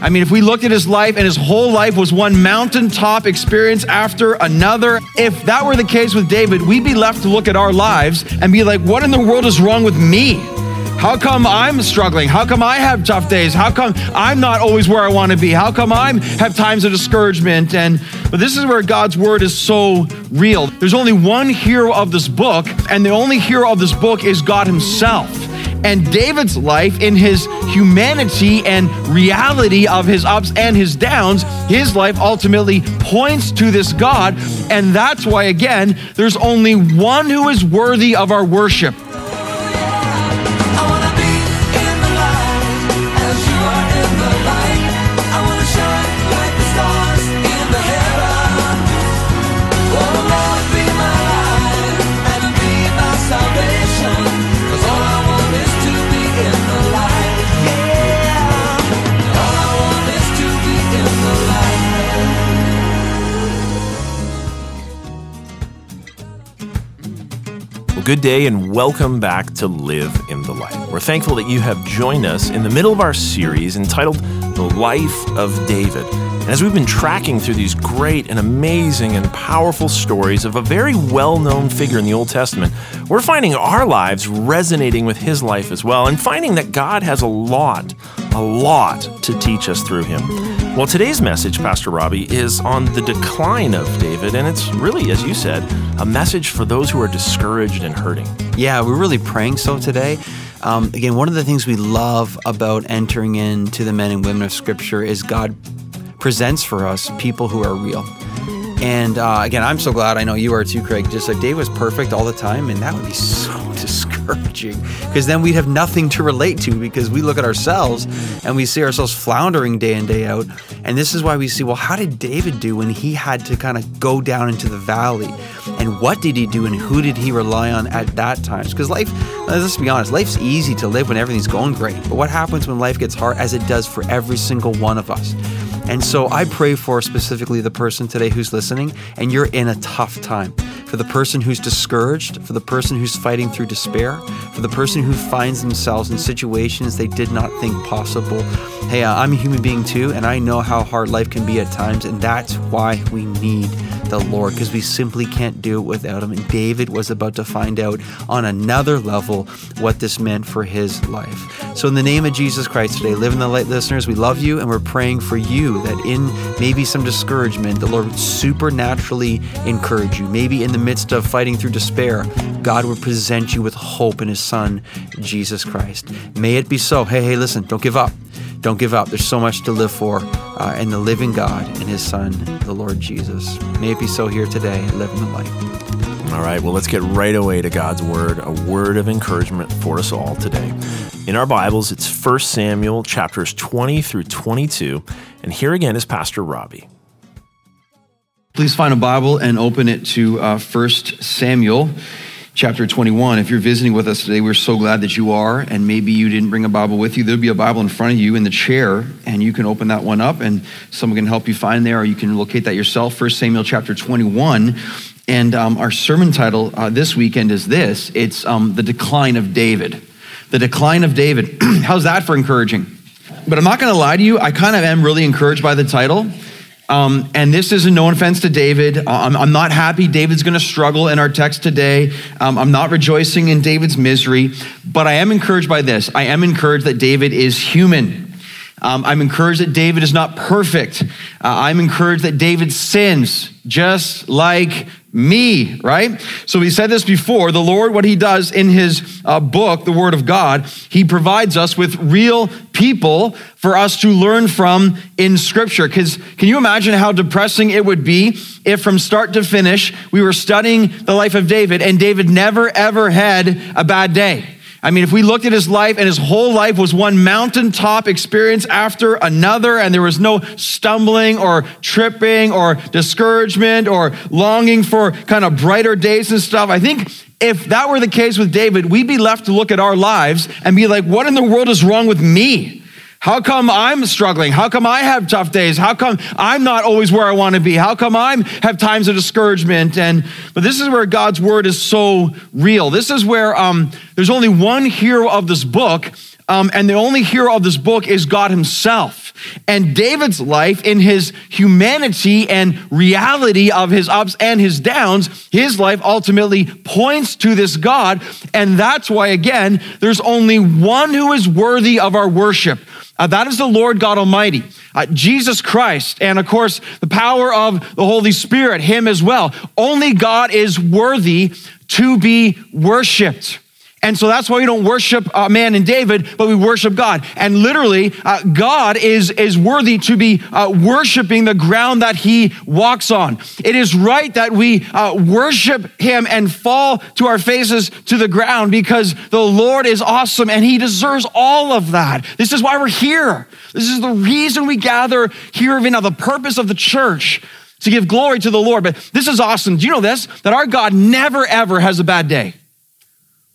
I mean, if we looked at his life and his whole life was one mountaintop experience after another, if that were the case with David, we'd be left to look at our lives and be like, what in the world is wrong with me? How come I'm struggling? How come I have tough days? How come I'm not always where I want to be? How come I have times of discouragement? And but this is where God's word is so real. There's only one hero of this book, and the only hero of this book is God Himself. And David's life, in his humanity and reality of his ups and his downs, his life ultimately points to this God. And that's why, again, there's only one who is worthy of our worship. Good day and welcome back to Live in the Light. We're thankful that you have joined us in the middle of our series entitled The Life of David. And as we've been tracking through these great and amazing and powerful stories of a very well known figure in the Old Testament, we're finding our lives resonating with his life as well and finding that God has a lot, a lot to teach us through him. Well, today's message, Pastor Robbie, is on the decline of David, and it's really, as you said, a message for those who are discouraged and hurting. Yeah, we're really praying so today. Um, again, one of the things we love about entering into the men and women of Scripture is God presents for us people who are real. And uh, again, I'm so glad I know you are too, Craig. Just like Dave was perfect all the time, and that would be so because then we'd have nothing to relate to because we look at ourselves and we see ourselves floundering day in, day out. And this is why we see, well, how did David do when he had to kind of go down into the valley? And what did he do and who did he rely on at that time? Because life, let's be honest, life's easy to live when everything's going great. But what happens when life gets hard, as it does for every single one of us? And so I pray for specifically the person today who's listening and you're in a tough time. For the person who's discouraged, for the person who's fighting through despair, for the person who finds themselves in situations they did not think possible. Hey, uh, I'm a human being too, and I know how hard life can be at times, and that's why we need the Lord, because we simply can't do it without Him. And David was about to find out on another level what this meant for his life. So, in the name of Jesus Christ today, live in the light, listeners, we love you, and we're praying for you that in maybe some discouragement, the Lord would supernaturally encourage you. Maybe in the midst of fighting through despair, God would present you with hope in His Son, Jesus Christ. May it be so. Hey, hey, listen, don't give up. Don't give up. There's so much to live for, uh, and the living God and His Son, the Lord Jesus. May it be so here today. Live in the light. All right, well, let's get right away to God's word, a word of encouragement for us all today. In our Bibles, it's 1 Samuel chapters 20 through 22. And here again is Pastor Robbie. Please find a Bible and open it to uh, 1 Samuel chapter 21. If you're visiting with us today, we're so glad that you are. And maybe you didn't bring a Bible with you. There'll be a Bible in front of you in the chair, and you can open that one up, and someone can help you find there, or you can locate that yourself. 1 Samuel chapter 21. And um, our sermon title uh, this weekend is this it's um, The Decline of David. The Decline of David. How's that for encouraging? But I'm not going to lie to you, I kind of am really encouraged by the title um, and this is a no offense to David. Uh, I'm, I'm not happy David's going to struggle in our text today. Um, I'm not rejoicing in David's misery, but I am encouraged by this. I am encouraged that David is human. Um, I'm encouraged that David is not perfect. Uh, I'm encouraged that David sins just like me, right? So we said this before. The Lord, what he does in his uh, book, the Word of God, he provides us with real people for us to learn from in Scripture. Because can you imagine how depressing it would be if from start to finish we were studying the life of David and David never, ever had a bad day? I mean, if we looked at his life and his whole life was one mountaintop experience after another, and there was no stumbling or tripping or discouragement or longing for kind of brighter days and stuff, I think if that were the case with David, we'd be left to look at our lives and be like, what in the world is wrong with me? How come I'm struggling? How come I have tough days? How come I'm not always where I want to be? How come I have times of discouragement? And but this is where God's word is so real. This is where um, there's only one hero of this book, um, and the only hero of this book is God Himself. And David's life, in his humanity and reality of his ups and his downs, his life ultimately points to this God. And that's why, again, there's only one who is worthy of our worship. Uh, that is the Lord God Almighty, uh, Jesus Christ, and of course, the power of the Holy Spirit, Him as well. Only God is worthy to be worshiped. And so that's why we don't worship a man in David, but we worship God. And literally, uh, God is, is worthy to be uh, worshiping the ground that he walks on. It is right that we uh, worship him and fall to our faces to the ground because the Lord is awesome and he deserves all of that. This is why we're here. This is the reason we gather here, even now, the purpose of the church to give glory to the Lord. But this is awesome. Do you know this? That our God never, ever has a bad day.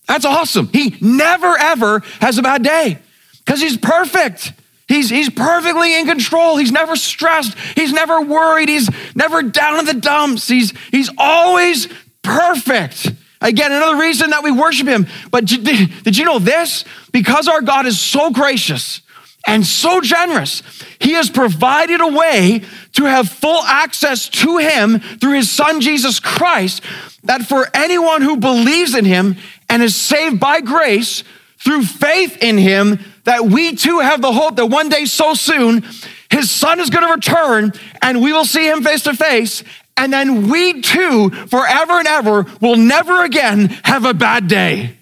That's awesome. He never, ever has a bad day because he's perfect. He's, he's perfectly in control. He's never stressed. He's never worried. He's never down in the dumps. He's, he's always perfect. Again, another reason that we worship him. But did, did you know this? Because our God is so gracious and so generous, he has provided a way to have full access to him through his son Jesus Christ, that for anyone who believes in him and is saved by grace through faith in him, that we too have the hope that one day so soon his son is going to return and we will see him face to face. And then we too, forever and ever, will never again have a bad day.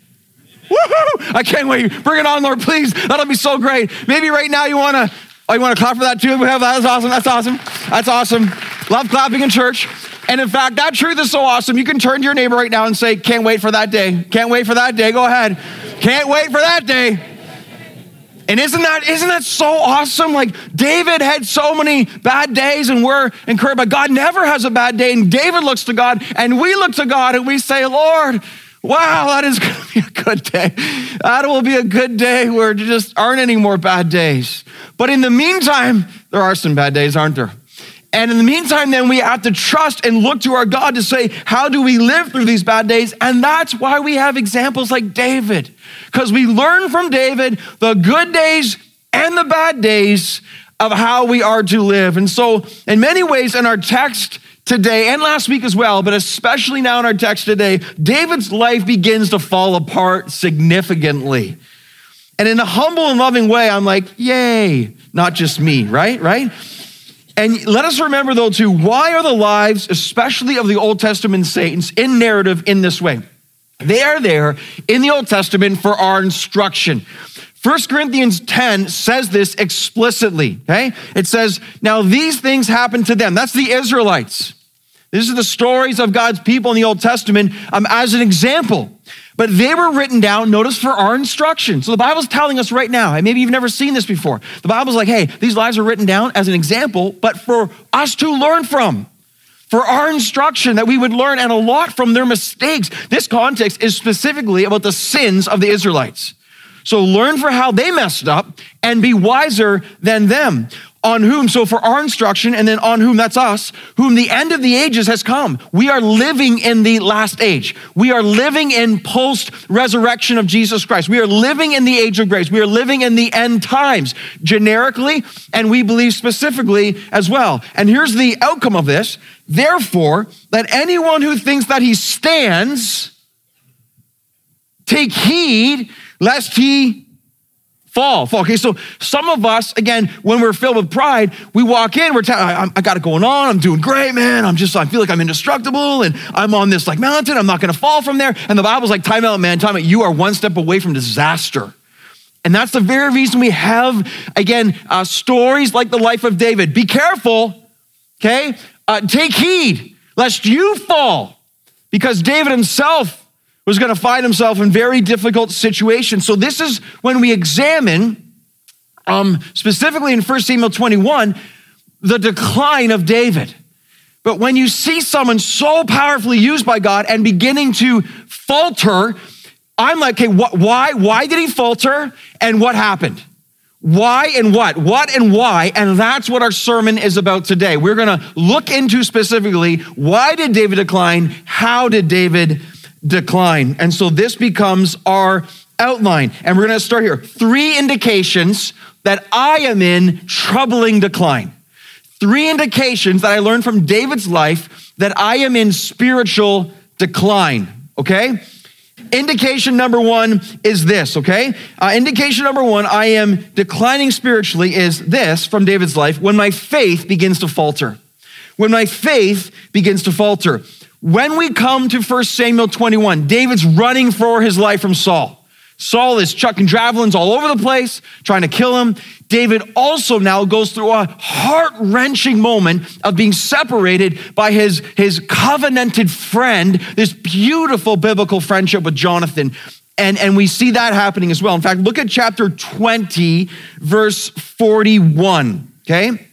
Woohoo! I can't wait. Bring it on, Lord, please. That'll be so great. Maybe right now you want to, oh, you want to clap for that too? We have that. That's awesome. That's awesome. That's awesome. Love clapping in church. And in fact, that truth is so awesome. You can turn to your neighbor right now and say, Can't wait for that day. Can't wait for that day. Go ahead. Can't wait for that day. And isn't that, isn't that so awesome? Like David had so many bad days and we're encouraged, but God never has a bad day. And David looks to God and we look to God and we say, Lord, wow, that is going to be a good day. That will be a good day where there just aren't any more bad days. But in the meantime, there are some bad days, aren't there? And in the meantime, then we have to trust and look to our God to say, how do we live through these bad days? And that's why we have examples like David, because we learn from David the good days and the bad days of how we are to live. And so, in many ways, in our text today and last week as well, but especially now in our text today, David's life begins to fall apart significantly. And in a humble and loving way, I'm like, yay, not just me, right? Right? And let us remember, though, too, why are the lives, especially of the Old Testament saints, in narrative in this way? They are there in the Old Testament for our instruction. 1 Corinthians 10 says this explicitly, okay? It says, Now these things happened to them. That's the Israelites. These are the stories of God's people in the Old Testament um, as an example. But they were written down, notice, for our instruction. So the Bible's telling us right now, and maybe you've never seen this before. The Bible's like, hey, these lives are written down as an example, but for us to learn from, for our instruction that we would learn and a lot from their mistakes. This context is specifically about the sins of the Israelites. So learn for how they messed up and be wiser than them on whom, so for our instruction, and then on whom, that's us, whom the end of the ages has come. We are living in the last age. We are living in post resurrection of Jesus Christ. We are living in the age of grace. We are living in the end times, generically, and we believe specifically as well. And here's the outcome of this. Therefore, let anyone who thinks that he stands take heed lest he fall, fall. Okay, so some of us, again, when we're filled with pride, we walk in, we're telling, I, I got it going on, I'm doing great, man. I'm just, I feel like I'm indestructible and I'm on this like mountain, I'm not gonna fall from there. And the Bible's like, time out, man, time out. You are one step away from disaster. And that's the very reason we have, again, uh, stories like the life of David. Be careful, okay? Uh, take heed lest you fall, because David himself was going to find himself in very difficult situations. So this is when we examine, um, specifically in 1 Samuel 21, the decline of David. But when you see someone so powerfully used by God and beginning to falter, I'm like, okay, what, why? Why did he falter? And what happened? Why and what? What and why? And that's what our sermon is about today. We're going to look into specifically why did David decline? How did David decline. And so this becomes our outline. And we're going to start here. Three indications, that I am in troubling decline. Three indications that I learned from David's life that I am in spiritual decline, okay? Indication number one is this, okay? Uh, indication number one, I am declining spiritually, is this from David's life when my faith begins to falter. When my faith begins to falter. When we come to 1 Samuel 21, David's running for his life from Saul. Saul is chucking javelins all over the place, trying to kill him. David also now goes through a heart wrenching moment of being separated by his, his covenanted friend, this beautiful biblical friendship with Jonathan. And, and we see that happening as well. In fact, look at chapter 20, verse 41. Okay?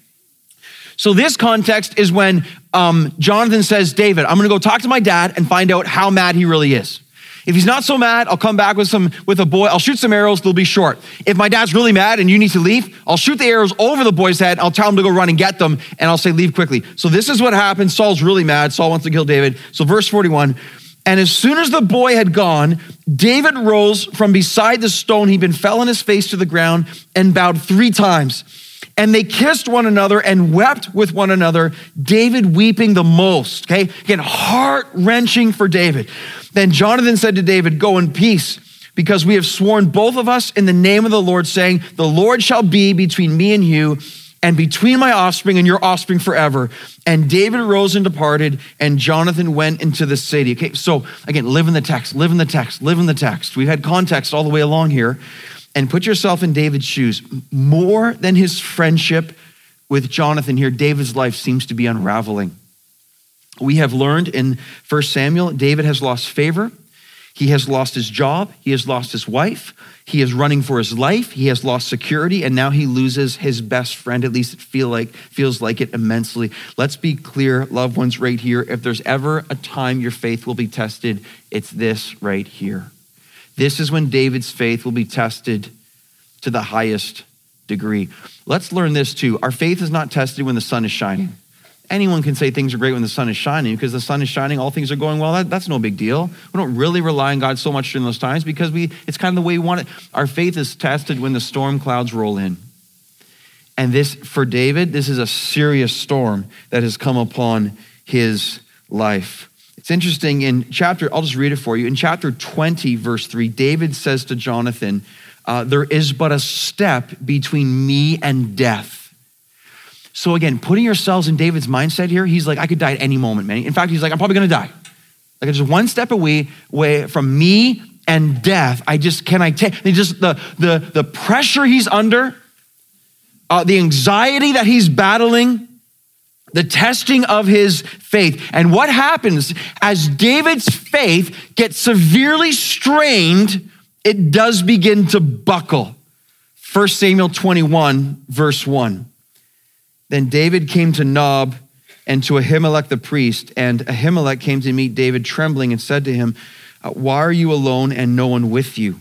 So, this context is when um, Jonathan says, David, I'm going to go talk to my dad and find out how mad he really is. If he's not so mad, I'll come back with some with a boy. I'll shoot some arrows, they'll be short. If my dad's really mad and you need to leave, I'll shoot the arrows over the boy's head. I'll tell him to go run and get them, and I'll say, leave quickly. So this is what happens. Saul's really mad. Saul wants to kill David. So verse 41. And as soon as the boy had gone, David rose from beside the stone he'd been, fell on his face to the ground, and bowed three times. And they kissed one another and wept with one another, David weeping the most. Okay? Again, heart wrenching for David. Then Jonathan said to David, Go in peace, because we have sworn both of us in the name of the Lord, saying, The Lord shall be between me and you, and between my offspring and your offspring forever. And David rose and departed, and Jonathan went into the city. Okay, so again, live in the text, live in the text, live in the text. We've had context all the way along here. And put yourself in David's shoes. More than his friendship with Jonathan here, David's life seems to be unraveling we have learned in 1 Samuel, David has lost favor. He has lost his job. He has lost his wife. He is running for his life. He has lost security, and now he loses his best friend. At least it feel like feels like it immensely. Let's be clear, loved ones, right here. If there's ever a time your faith will be tested, it's this right here. This is when David's faith will be tested to the highest degree. Let's learn this too. Our faith is not tested when the sun is shining. Anyone can say things are great when the sun is shining because the sun is shining, all things are going well. That, that's no big deal. We don't really rely on God so much during those times because we, it's kind of the way we want it. Our faith is tested when the storm clouds roll in. And this, for David, this is a serious storm that has come upon his life. It's interesting in chapter, I'll just read it for you. In chapter 20, verse 3, David says to Jonathan, uh, There is but a step between me and death so again, putting yourselves in David's mindset here, he's like, I could die at any moment, man. In fact, he's like, I'm probably gonna die. Like just one step away, away from me and death. I just can I take just the the the pressure he's under, uh, the anxiety that he's battling, the testing of his faith. And what happens as David's faith gets severely strained, it does begin to buckle. 1 Samuel 21, verse 1. Then David came to Nob and to Ahimelech the priest, and Ahimelech came to meet David trembling and said to him, uh, Why are you alone and no one with you?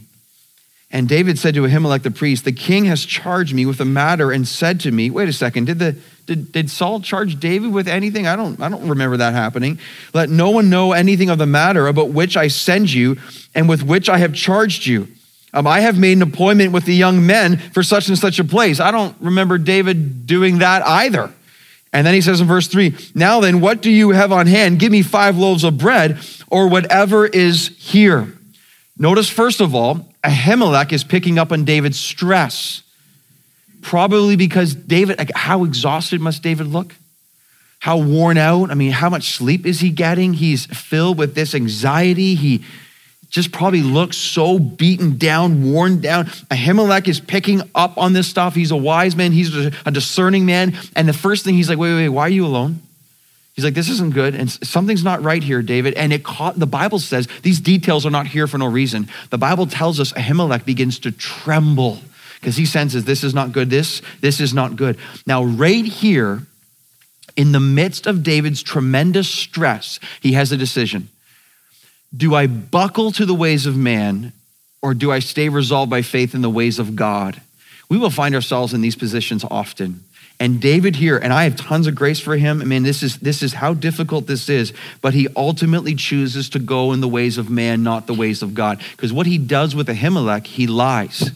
And David said to Ahimelech the priest, The king has charged me with a matter and said to me, Wait a second, did, the, did, did Saul charge David with anything? I don't, I don't remember that happening. Let no one know anything of the matter about which I send you and with which I have charged you. Um, I have made an appointment with the young men for such and such a place. I don't remember David doing that either. And then he says in verse three, Now then, what do you have on hand? Give me five loaves of bread or whatever is here. Notice, first of all, Ahimelech is picking up on David's stress. Probably because David, like, how exhausted must David look? How worn out? I mean, how much sleep is he getting? He's filled with this anxiety. He just probably looks so beaten down, worn down. Ahimelech is picking up on this stuff. He's a wise man, he's a discerning man. And the first thing he's like, wait, wait, wait, why are you alone? He's like, this isn't good. And something's not right here, David. And it caught, the Bible says these details are not here for no reason. The Bible tells us Ahimelech begins to tremble because he senses this is not good. This, this is not good. Now, right here, in the midst of David's tremendous stress, he has a decision. Do I buckle to the ways of man or do I stay resolved by faith in the ways of God? We will find ourselves in these positions often. And David here, and I have tons of grace for him. I mean, this is this is how difficult this is, but he ultimately chooses to go in the ways of man, not the ways of God. Because what he does with Ahimelech, he lies.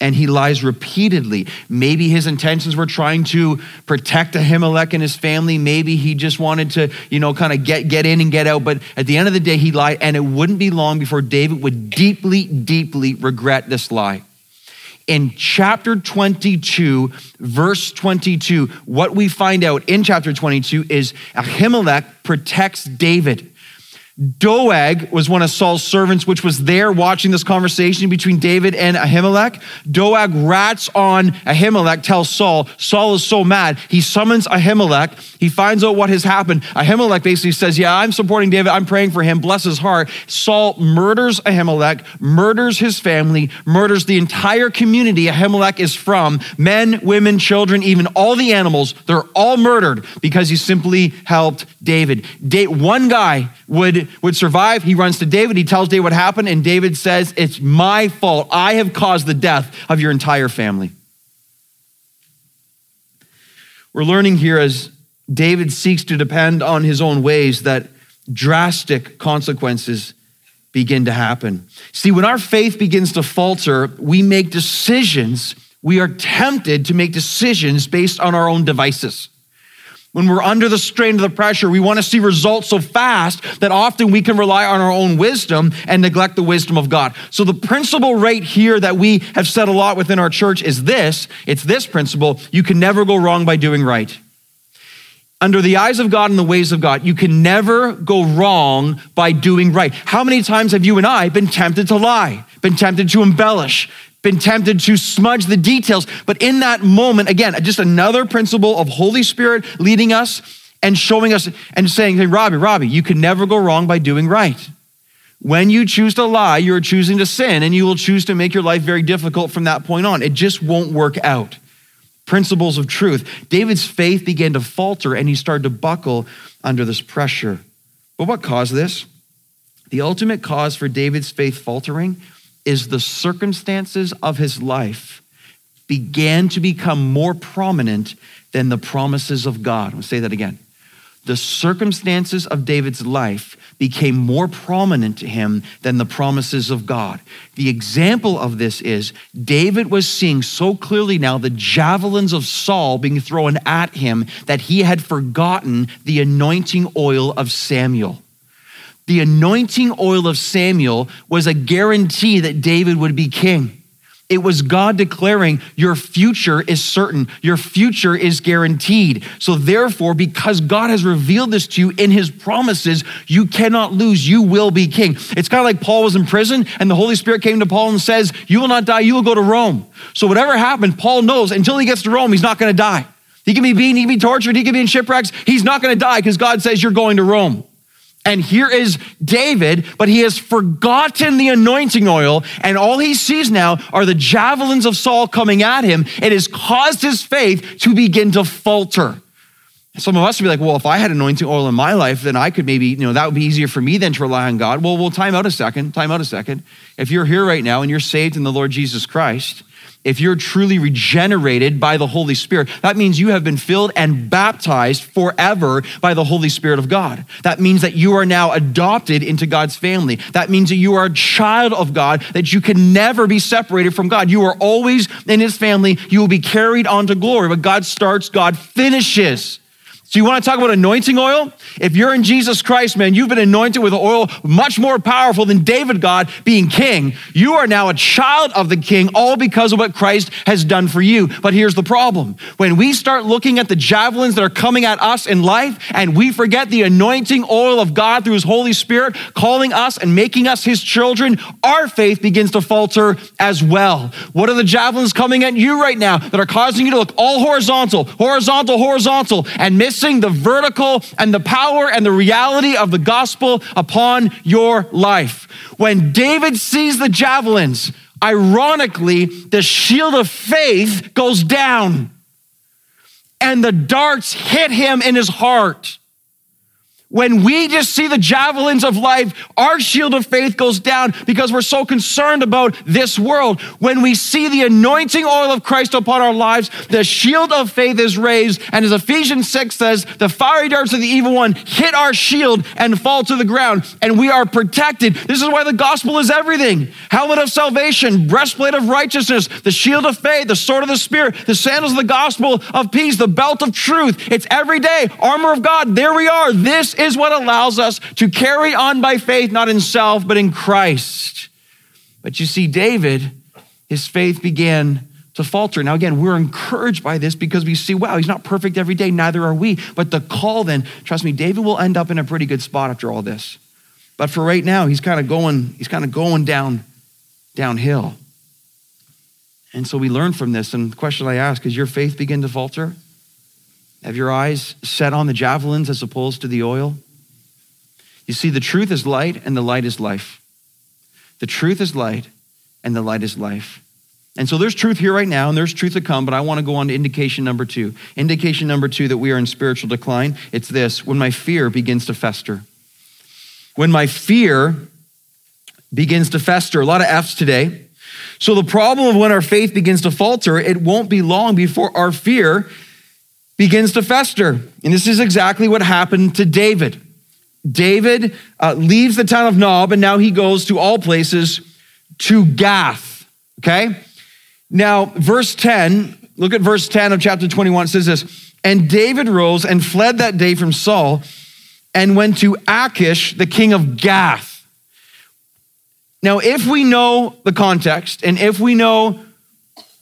And he lies repeatedly. Maybe his intentions were trying to protect Ahimelech and his family. Maybe he just wanted to, you know, kind of get, get in and get out. But at the end of the day, he lied, and it wouldn't be long before David would deeply, deeply regret this lie. In chapter 22, verse 22, what we find out in chapter 22 is Ahimelech protects David. Doeg was one of Saul's servants, which was there watching this conversation between David and Ahimelech. Doeg rats on Ahimelech, tells Saul. Saul is so mad. He summons Ahimelech. He finds out what has happened. Ahimelech basically says, Yeah, I'm supporting David. I'm praying for him. Bless his heart. Saul murders Ahimelech, murders his family, murders the entire community Ahimelech is from men, women, children, even all the animals. They're all murdered because he simply helped David. One guy would, would survive. He runs to David. He tells David what happened, and David says, It's my fault. I have caused the death of your entire family. We're learning here as David seeks to depend on his own ways that drastic consequences begin to happen. See, when our faith begins to falter, we make decisions. We are tempted to make decisions based on our own devices. When we're under the strain of the pressure, we want to see results so fast that often we can rely on our own wisdom and neglect the wisdom of God. So, the principle right here that we have said a lot within our church is this it's this principle you can never go wrong by doing right. Under the eyes of God and the ways of God, you can never go wrong by doing right. How many times have you and I been tempted to lie, been tempted to embellish, been tempted to smudge the details. But in that moment, again, just another principle of Holy Spirit leading us and showing us and saying, hey, Robbie, Robbie, you can never go wrong by doing right. When you choose to lie, you're choosing to sin, and you will choose to make your life very difficult from that point on. It just won't work out. Principles of truth. David's faith began to falter, and he started to buckle under this pressure. But what caused this? The ultimate cause for David's faith faltering is the circumstances of his life began to become more prominent than the promises of God. I'll say that again. The circumstances of David's life became more prominent to him than the promises of God. The example of this is David was seeing so clearly now the javelins of Saul being thrown at him that he had forgotten the anointing oil of Samuel. The anointing oil of Samuel was a guarantee that David would be king. It was God declaring, Your future is certain, your future is guaranteed. So, therefore, because God has revealed this to you in his promises, you cannot lose. You will be king. It's kind of like Paul was in prison and the Holy Spirit came to Paul and says, You will not die, you will go to Rome. So, whatever happened, Paul knows until he gets to Rome, he's not going to die. He can be beaten, he can be tortured, he can be in shipwrecks. He's not going to die because God says, You're going to Rome. And here is David, but he has forgotten the anointing oil, and all he sees now are the javelins of Saul coming at him. It has caused his faith to begin to falter. Some of us would be like, well, if I had anointing oil in my life, then I could maybe, you know, that would be easier for me than to rely on God. Well, we'll time out a second, time out a second. If you're here right now and you're saved in the Lord Jesus Christ, if you're truly regenerated by the Holy Spirit, that means you have been filled and baptized forever by the Holy Spirit of God. That means that you are now adopted into God's family. That means that you are a child of God, that you can never be separated from God. You are always in His family. You will be carried on to glory. But God starts, God finishes. So you want to talk about anointing oil? If you're in Jesus Christ, man, you've been anointed with oil much more powerful than David God being king. You are now a child of the king, all because of what Christ has done for you. But here's the problem. When we start looking at the javelins that are coming at us in life and we forget the anointing oil of God through his Holy Spirit, calling us and making us his children, our faith begins to falter as well. What are the javelins coming at you right now that are causing you to look all horizontal, horizontal, horizontal, and miss the vertical and the power and the reality of the gospel upon your life. When David sees the javelins, ironically, the shield of faith goes down and the darts hit him in his heart. When we just see the javelins of life, our shield of faith goes down because we're so concerned about this world. When we see the anointing oil of Christ upon our lives, the shield of faith is raised. And as Ephesians 6 says, the fiery darts of the evil one hit our shield and fall to the ground, and we are protected. This is why the gospel is everything helmet of salvation, breastplate of righteousness, the shield of faith, the sword of the Spirit, the sandals of the gospel of peace, the belt of truth. It's every day. Armor of God. There we are. This is what allows us to carry on by faith, not in self, but in Christ. But you see, David, his faith began to falter. Now, again, we're encouraged by this because we see, wow, he's not perfect every day, neither are we. But the call then, trust me, David will end up in a pretty good spot after all this. But for right now, he's kind of going, he's kind of going down, downhill. And so we learn from this. And the question I ask is your faith begin to falter? Have your eyes set on the javelins as opposed to the oil? You see, the truth is light and the light is life. The truth is light and the light is life. And so there's truth here right now, and there's truth to come, but I want to go on to indication number two. Indication number two that we are in spiritual decline it's this when my fear begins to fester. When my fear begins to fester, a lot of F's today. So the problem of when our faith begins to falter, it won't be long before our fear begins to fester. And this is exactly what happened to David. David uh, leaves the town of Nob and now he goes to all places to Gath. Okay? Now, verse 10, look at verse 10 of chapter 21. It says this And David rose and fled that day from Saul and went to Achish, the king of Gath. Now, if we know the context and if we know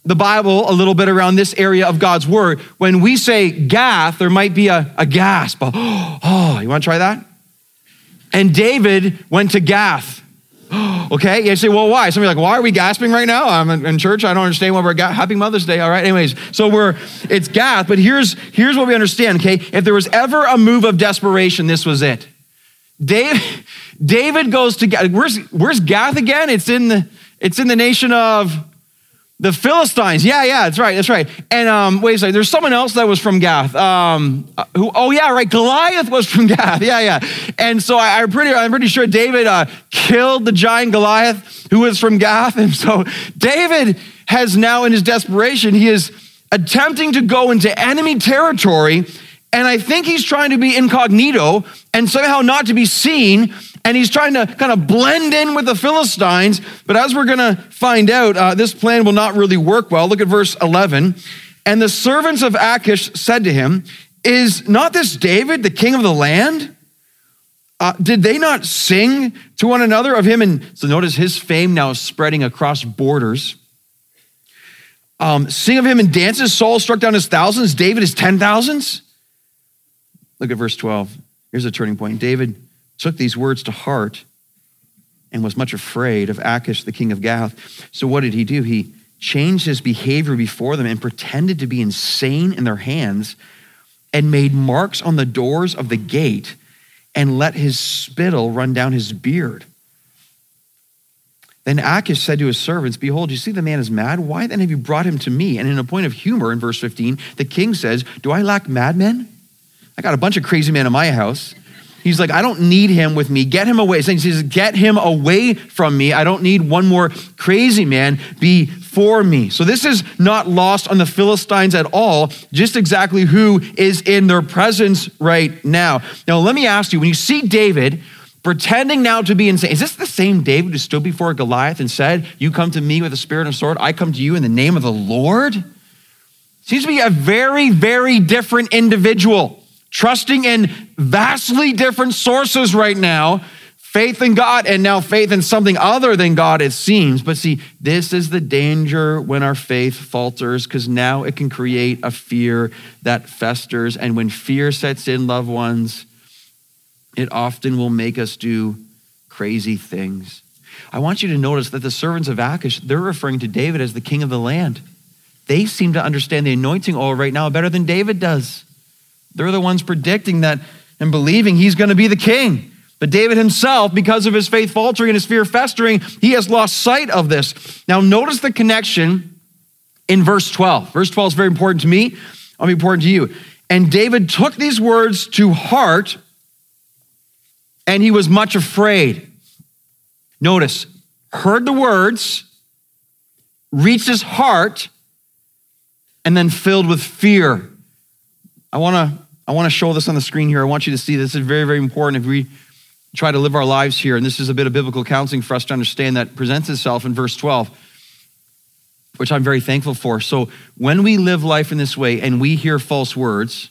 the Bible a little bit around this area of God's word, when we say Gath, there might be a, a gasp. Oh, you want to try that? And David went to Gath. okay, you say, well, why? Somebody like, why are we gasping right now? I'm in church. I don't understand why we're happy Mother's Day. All right, anyways, so we're it's Gath, but here's here's what we understand. Okay, if there was ever a move of desperation, this was it. David David goes to Gath. Where's where's Gath again? It's in the it's in the nation of the Philistines. Yeah, yeah, that's right. That's right. And um, wait a second. There's someone else that was from Gath. Um, uh, who? Oh, yeah, right. Goliath was from Gath. Yeah, yeah. And so I, am pretty, I'm pretty sure David uh, killed the giant Goliath who was from Gath. And so David has now, in his desperation, he is attempting to go into enemy territory. And I think he's trying to be incognito and somehow not to be seen and he's trying to kind of blend in with the Philistines. But as we're going to find out, uh, this plan will not really work well. Look at verse 11. And the servants of Achish said to him, Is not this David, the king of the land? Uh, did they not sing to one another of him? And so notice his fame now is spreading across borders. Um, sing of him in dances. Saul struck down his thousands, David his ten thousands. Look at verse 12. Here's a turning point. David took these words to heart and was much afraid of Achish, the king of Gath. So what did he do? He changed his behavior before them and pretended to be insane in their hands and made marks on the doors of the gate and let his spittle run down his beard. Then Achish said to his servants, Behold, you see the man is mad. Why then have you brought him to me? And in a point of humor, in verse 15, the king says, Do I lack madmen? I got a bunch of crazy men in my house. He's like, I don't need him with me. Get him away. He says, Get him away from me. I don't need one more crazy man before me. So this is not lost on the Philistines at all, just exactly who is in their presence right now. Now, let me ask you when you see David, pretending now to be insane. Is this the same David who stood before Goliath and said, You come to me with a spirit and a sword, I come to you in the name of the Lord? Seems to be a very, very different individual trusting in vastly different sources right now faith in God and now faith in something other than God, it seems. But see, this is the danger when our faith falters because now it can create a fear that festers. And when fear sets in, loved ones, it often will make us do crazy things. I want you to notice that the servants of Achish, they're referring to David as the king of the land. They seem to understand the anointing oil right now better than David does. They're the ones predicting that and believing he's going to be the king. But David himself, because of his faith faltering and his fear festering, he has lost sight of this. Now, notice the connection in verse 12. Verse 12 is very important to me. I'll be important to you. And David took these words to heart and he was much afraid. Notice, heard the words, reached his heart, and then filled with fear. I want to I want to show this on the screen here. I want you to see this is very very important if we try to live our lives here and this is a bit of biblical counseling for us to understand that presents itself in verse 12 which I'm very thankful for. So when we live life in this way and we hear false words,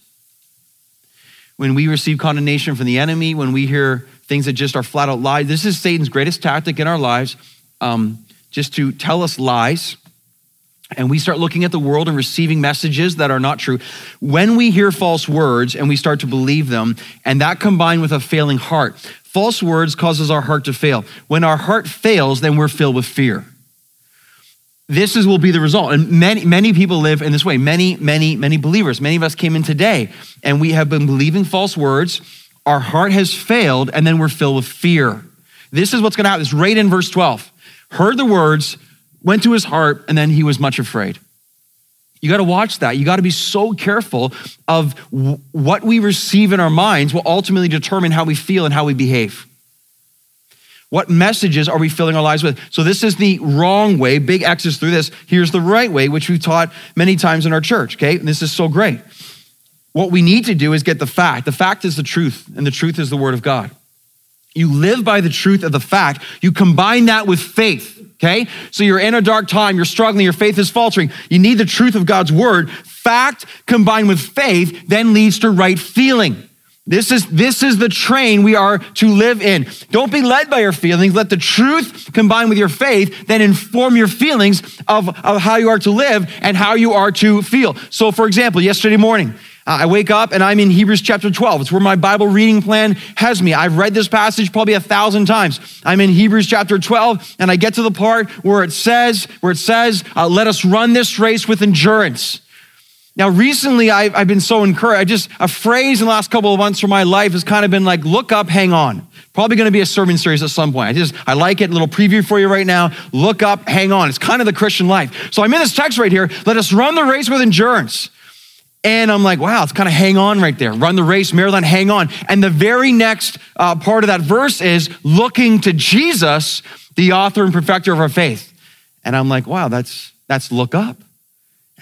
when we receive condemnation from the enemy, when we hear things that just are flat out lies, this is Satan's greatest tactic in our lives, um, just to tell us lies. And we start looking at the world and receiving messages that are not true. When we hear false words and we start to believe them, and that combined with a failing heart, false words causes our heart to fail. When our heart fails, then we're filled with fear. This is will be the result. And many many people live in this way. Many many many believers. Many of us came in today and we have been believing false words. Our heart has failed and then we're filled with fear. This is what's going to happen. It's right in verse 12 heard the words went to his heart and then he was much afraid you got to watch that you got to be so careful of w- what we receive in our minds will ultimately determine how we feel and how we behave what messages are we filling our lives with? So, this is the wrong way. Big X is through this. Here's the right way, which we've taught many times in our church, okay? And this is so great. What we need to do is get the fact. The fact is the truth, and the truth is the word of God. You live by the truth of the fact. You combine that with faith, okay? So you're in a dark time, you're struggling, your faith is faltering. You need the truth of God's word. Fact combined with faith then leads to right feeling. This is, this is the train we are to live in. Don't be led by your feelings. Let the truth combine with your faith then inform your feelings of, of how you are to live and how you are to feel. So, for example, yesterday morning, I wake up and I'm in Hebrews chapter 12. It's where my Bible reading plan has me. I've read this passage probably a thousand times. I'm in Hebrews chapter 12 and I get to the part where it says, where it says, uh, let us run this race with endurance. Now, recently, I've, I've, been so encouraged. I just, a phrase in the last couple of months for my life has kind of been like, look up, hang on. Probably going to be a sermon series at some point. I just, I like it. A little preview for you right now. Look up, hang on. It's kind of the Christian life. So I'm in this text right here. Let us run the race with endurance. And I'm like, wow, it's kind of hang on right there. Run the race, marathon, hang on. And the very next uh, part of that verse is looking to Jesus, the author and perfecter of our faith. And I'm like, wow, that's, that's look up.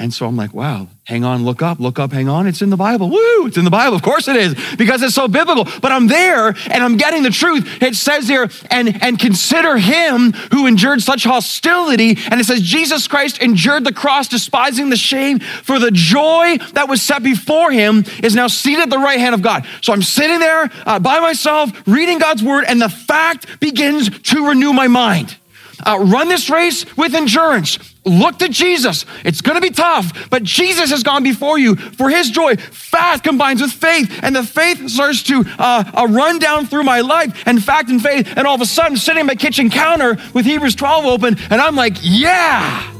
And so I'm like, wow, hang on, look up, look up, hang on. It's in the Bible. Woo, it's in the Bible. Of course it is, because it's so biblical. But I'm there and I'm getting the truth. It says here, and, and consider him who endured such hostility. And it says, Jesus Christ endured the cross, despising the shame for the joy that was set before him is now seated at the right hand of God. So I'm sitting there uh, by myself, reading God's word, and the fact begins to renew my mind. Uh, run this race with endurance. Look to Jesus. It's going to be tough, but Jesus has gone before you for his joy. Faith combines with faith, and the faith starts to uh, uh, run down through my life, and fact and faith. And all of a sudden, sitting at my kitchen counter with Hebrews 12 open, and I'm like, yeah,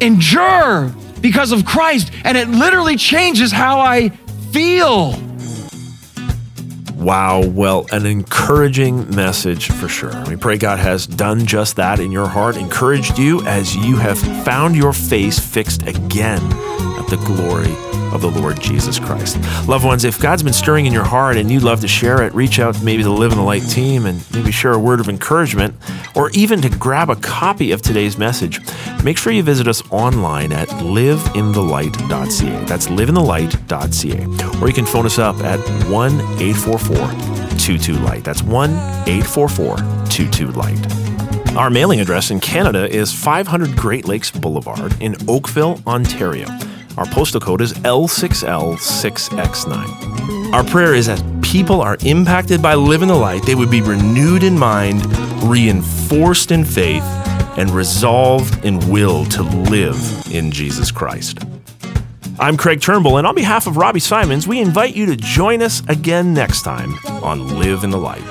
endure because of Christ. And it literally changes how I feel. Wow, well, an encouraging message for sure. We pray God has done just that in your heart, encouraged you as you have found your face fixed again at the glory of the Lord Jesus Christ. Loved ones, if God's been stirring in your heart and you'd love to share it, reach out to maybe the Live in the Light team and maybe share a word of encouragement or even to grab a copy of today's message. Make sure you visit us online at liveinthelight.ca. That's liveinthelight.ca. Or you can phone us up at 1 844 22 Light. That's 1 844 22 Light. Our mailing address in Canada is 500 Great Lakes Boulevard in Oakville, Ontario. Our postal code is L6L6X9. Our prayer is as people are impacted by living the light, they would be renewed in mind, reinforced in faith, and resolved in will to live in Jesus Christ. I'm Craig Turnbull, and on behalf of Robbie Symons, we invite you to join us again next time on Live in the Light.